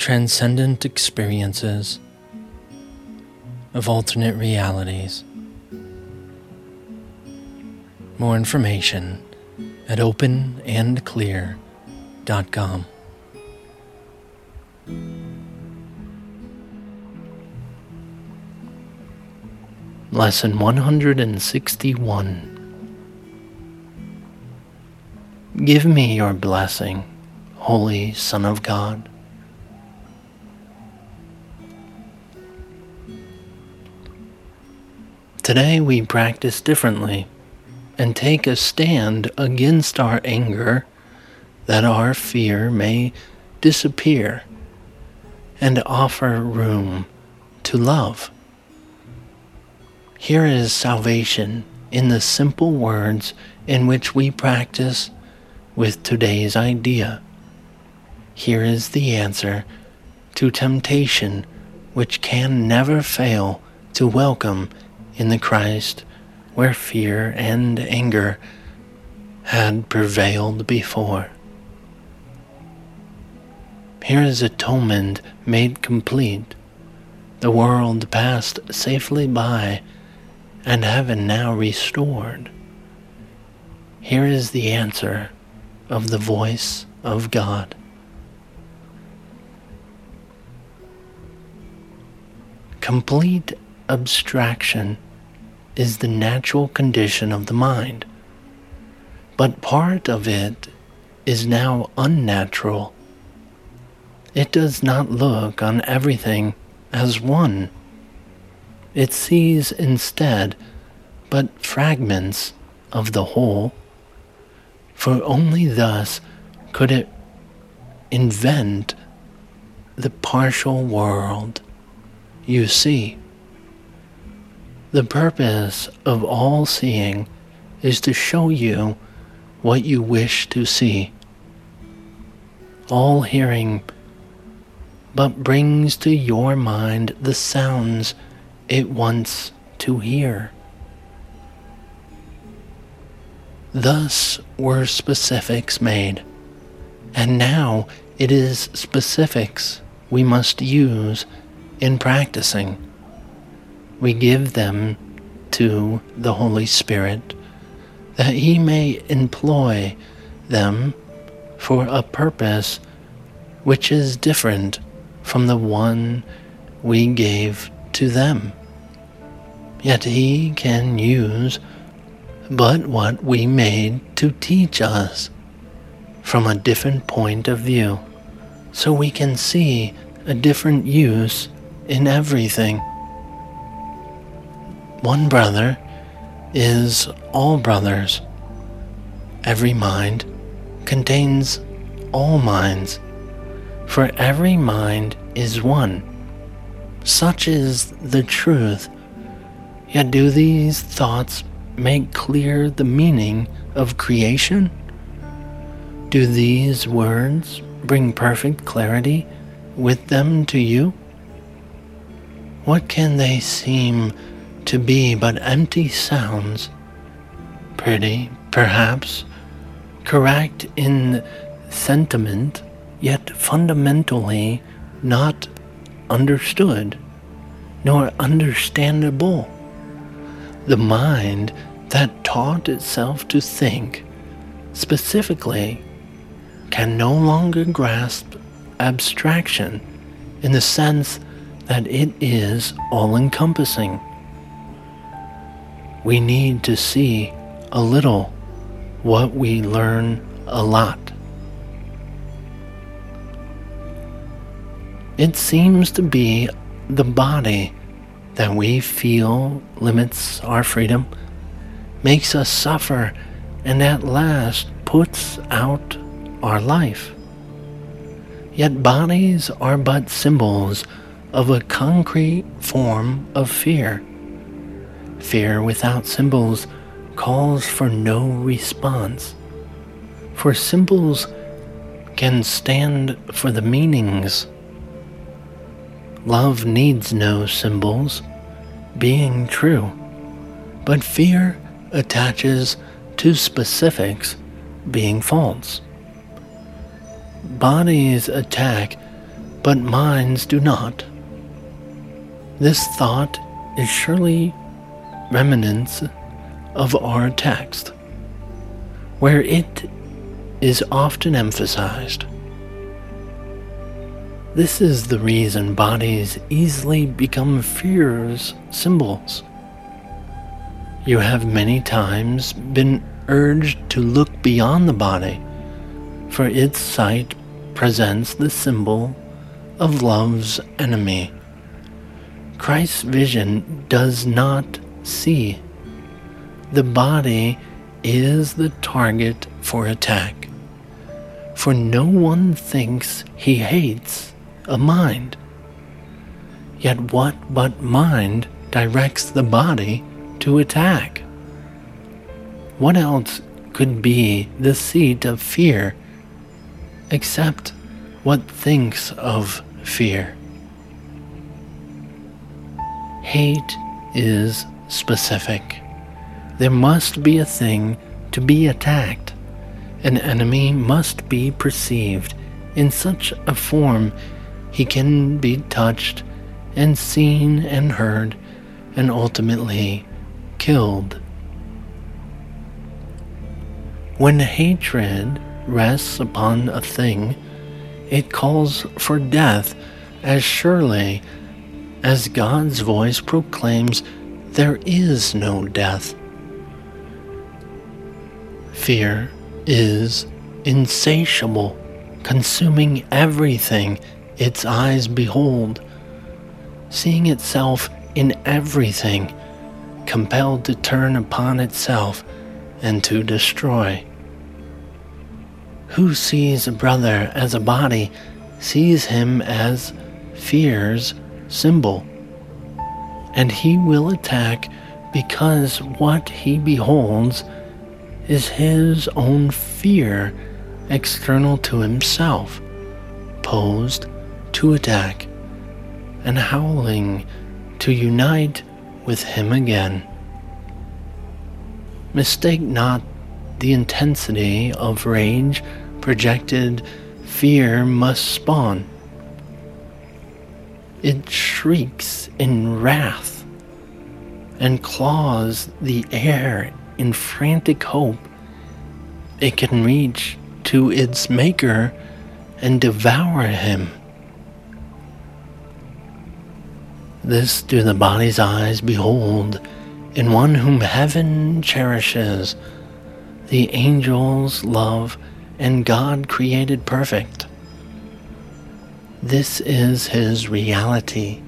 transcendent experiences of alternate realities. More information at openandclear.com. Lesson 161 Give me your blessing, Holy Son of God. Today we practice differently and take a stand against our anger that our fear may disappear and offer room to love. Here is salvation in the simple words in which we practice with today's idea. Here is the answer to temptation which can never fail to welcome in the Christ where fear and anger had prevailed before. Here is atonement made complete, the world passed safely by, and heaven now restored. Here is the answer of the voice of God. Complete abstraction is the natural condition of the mind, but part of it is now unnatural. It does not look on everything as one. It sees instead but fragments of the whole, for only thus could it invent the partial world you see. The purpose of all seeing is to show you what you wish to see. All hearing but brings to your mind the sounds it wants to hear. Thus were specifics made, and now it is specifics we must use in practicing. We give them to the Holy Spirit that He may employ them for a purpose which is different from the one we gave to them. Yet He can use but what we made to teach us from a different point of view so we can see a different use in everything. One brother is all brothers. Every mind contains all minds, for every mind is one. Such is the truth. Yet do these thoughts make clear the meaning of creation? Do these words bring perfect clarity with them to you? What can they seem to be but empty sounds? Pretty, perhaps, correct in sentiment, yet fundamentally not understood, nor understandable. The mind that taught itself to think specifically can no longer grasp abstraction in the sense that it is all encompassing. We need to see a little what we learn a lot. It seems to be the body that we feel limits our freedom, makes us suffer, and at last puts out our life. Yet bodies are but symbols of a concrete form of fear. Fear without symbols calls for no response. For symbols can stand for the meanings. Love needs no symbols, being true, but fear attaches to specifics, being false. Bodies attack, but minds do not. This thought is surely remnants of our text, where it is often emphasized. This is the reason bodies easily become fear's symbols. You have many times been urged to look beyond the body, for its sight presents the symbol of love's enemy. Christ's vision does not see. The body is the target for attack for no one thinks he hates a mind. Yet what but mind directs the body to attack? What else could be the seat of fear except what thinks of fear? Hate is specific. There must be a thing to be attacked. An enemy must be perceived in such a form he can be touched and seen and heard and ultimately killed. When hatred rests upon a thing, it calls for death as surely as God's voice proclaims there is no death. Fear is insatiable, consuming everything its eyes behold, seeing itself in everything, compelled to turn upon itself and to destroy. Who sees a brother as a body sees him as fear's symbol, and he will attack because what he beholds is his own fear external to himself, posed to attack, and howling to unite with him again. Mistake not the intensity of rage projected fear must spawn. It shrieks in wrath and claws the air in frantic hope it can reach to its maker and devour him. This do the body's eyes behold in one whom heaven cherishes, the angels love, and God created perfect. This is his reality,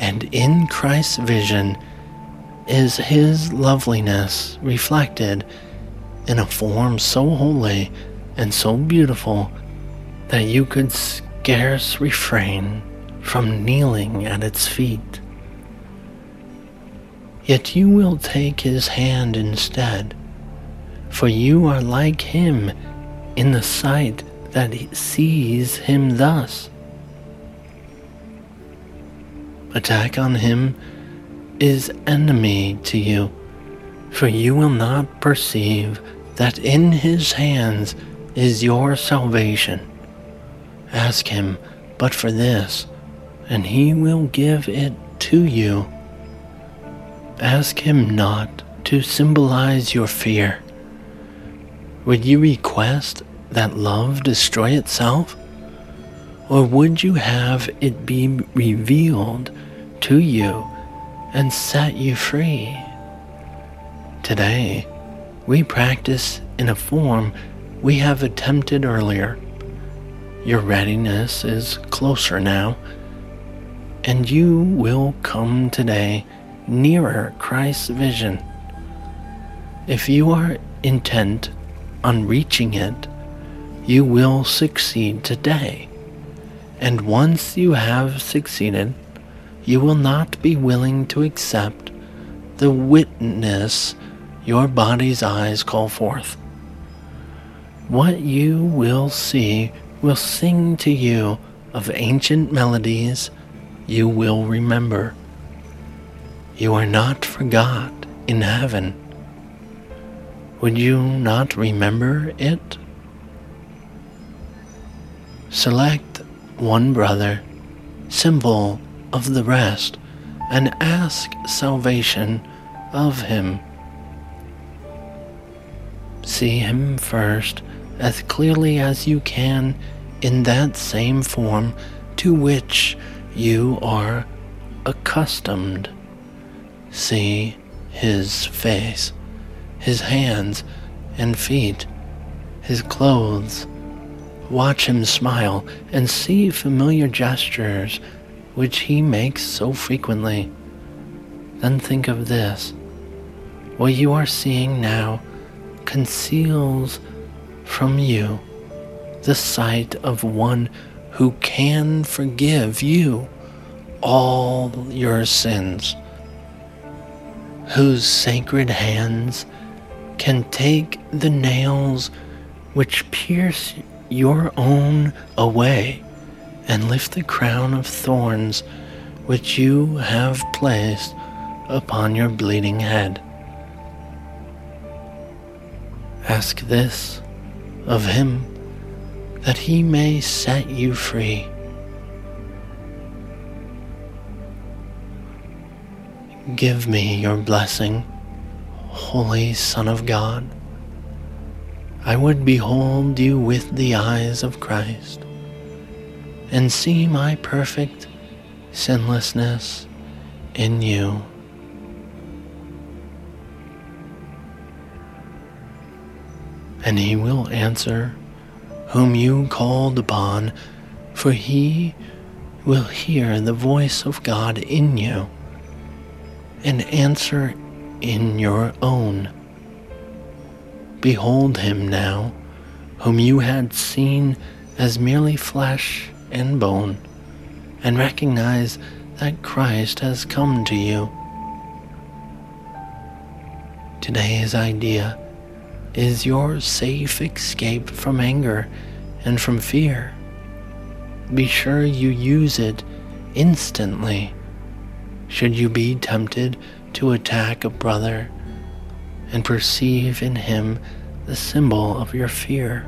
and in Christ's vision, is his loveliness reflected in a form so holy and so beautiful that you could scarce refrain from kneeling at its feet. Yet you will take his hand instead, for you are like him in the sight that sees him thus. Attack on him is enemy to you, for you will not perceive that in his hands is your salvation. Ask him but for this, and he will give it to you. Ask him not to symbolize your fear. Would you request that love destroy itself? Or would you have it be revealed to you and set you free. Today, we practice in a form we have attempted earlier. Your readiness is closer now, and you will come today nearer Christ's vision. If you are intent on reaching it, you will succeed today And once you have succeeded, you will not be willing to accept the witness your body's eyes call forth. What you will see will sing to you of ancient melodies you will remember. You are not forgot in heaven. Would you not remember it? Select one brother, symbol of the rest, and ask salvation of him. See him first as clearly as you can in that same form to which you are accustomed. See his face, his hands and feet, his clothes. Watch him smile and see familiar gestures which he makes so frequently. Then think of this. What you are seeing now conceals from you the sight of one who can forgive you all your sins, whose sacred hands can take the nails which pierce your own away and lift the crown of thorns which you have placed upon your bleeding head. Ask this of him that he may set you free. Give me your blessing, Holy Son of God. I would behold you with the eyes of Christ and see my perfect sinlessness in you. And he will answer, Whom you called upon, for he will hear the voice of God in you and answer in your own. Behold him now, whom you had seen as merely flesh and bone, and recognize that Christ has come to you. Today's idea is your safe escape from anger and from fear. Be sure you use it instantly should you be tempted to attack a brother and perceive in him the symbol of your fear.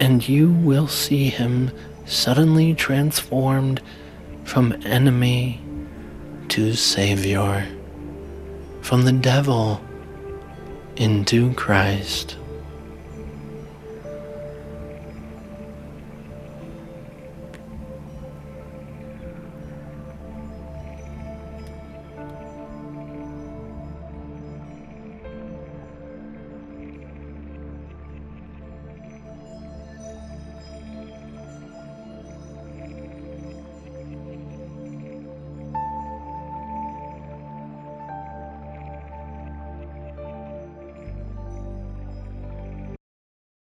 And you will see him suddenly transformed from enemy to Savior, from the devil into Christ.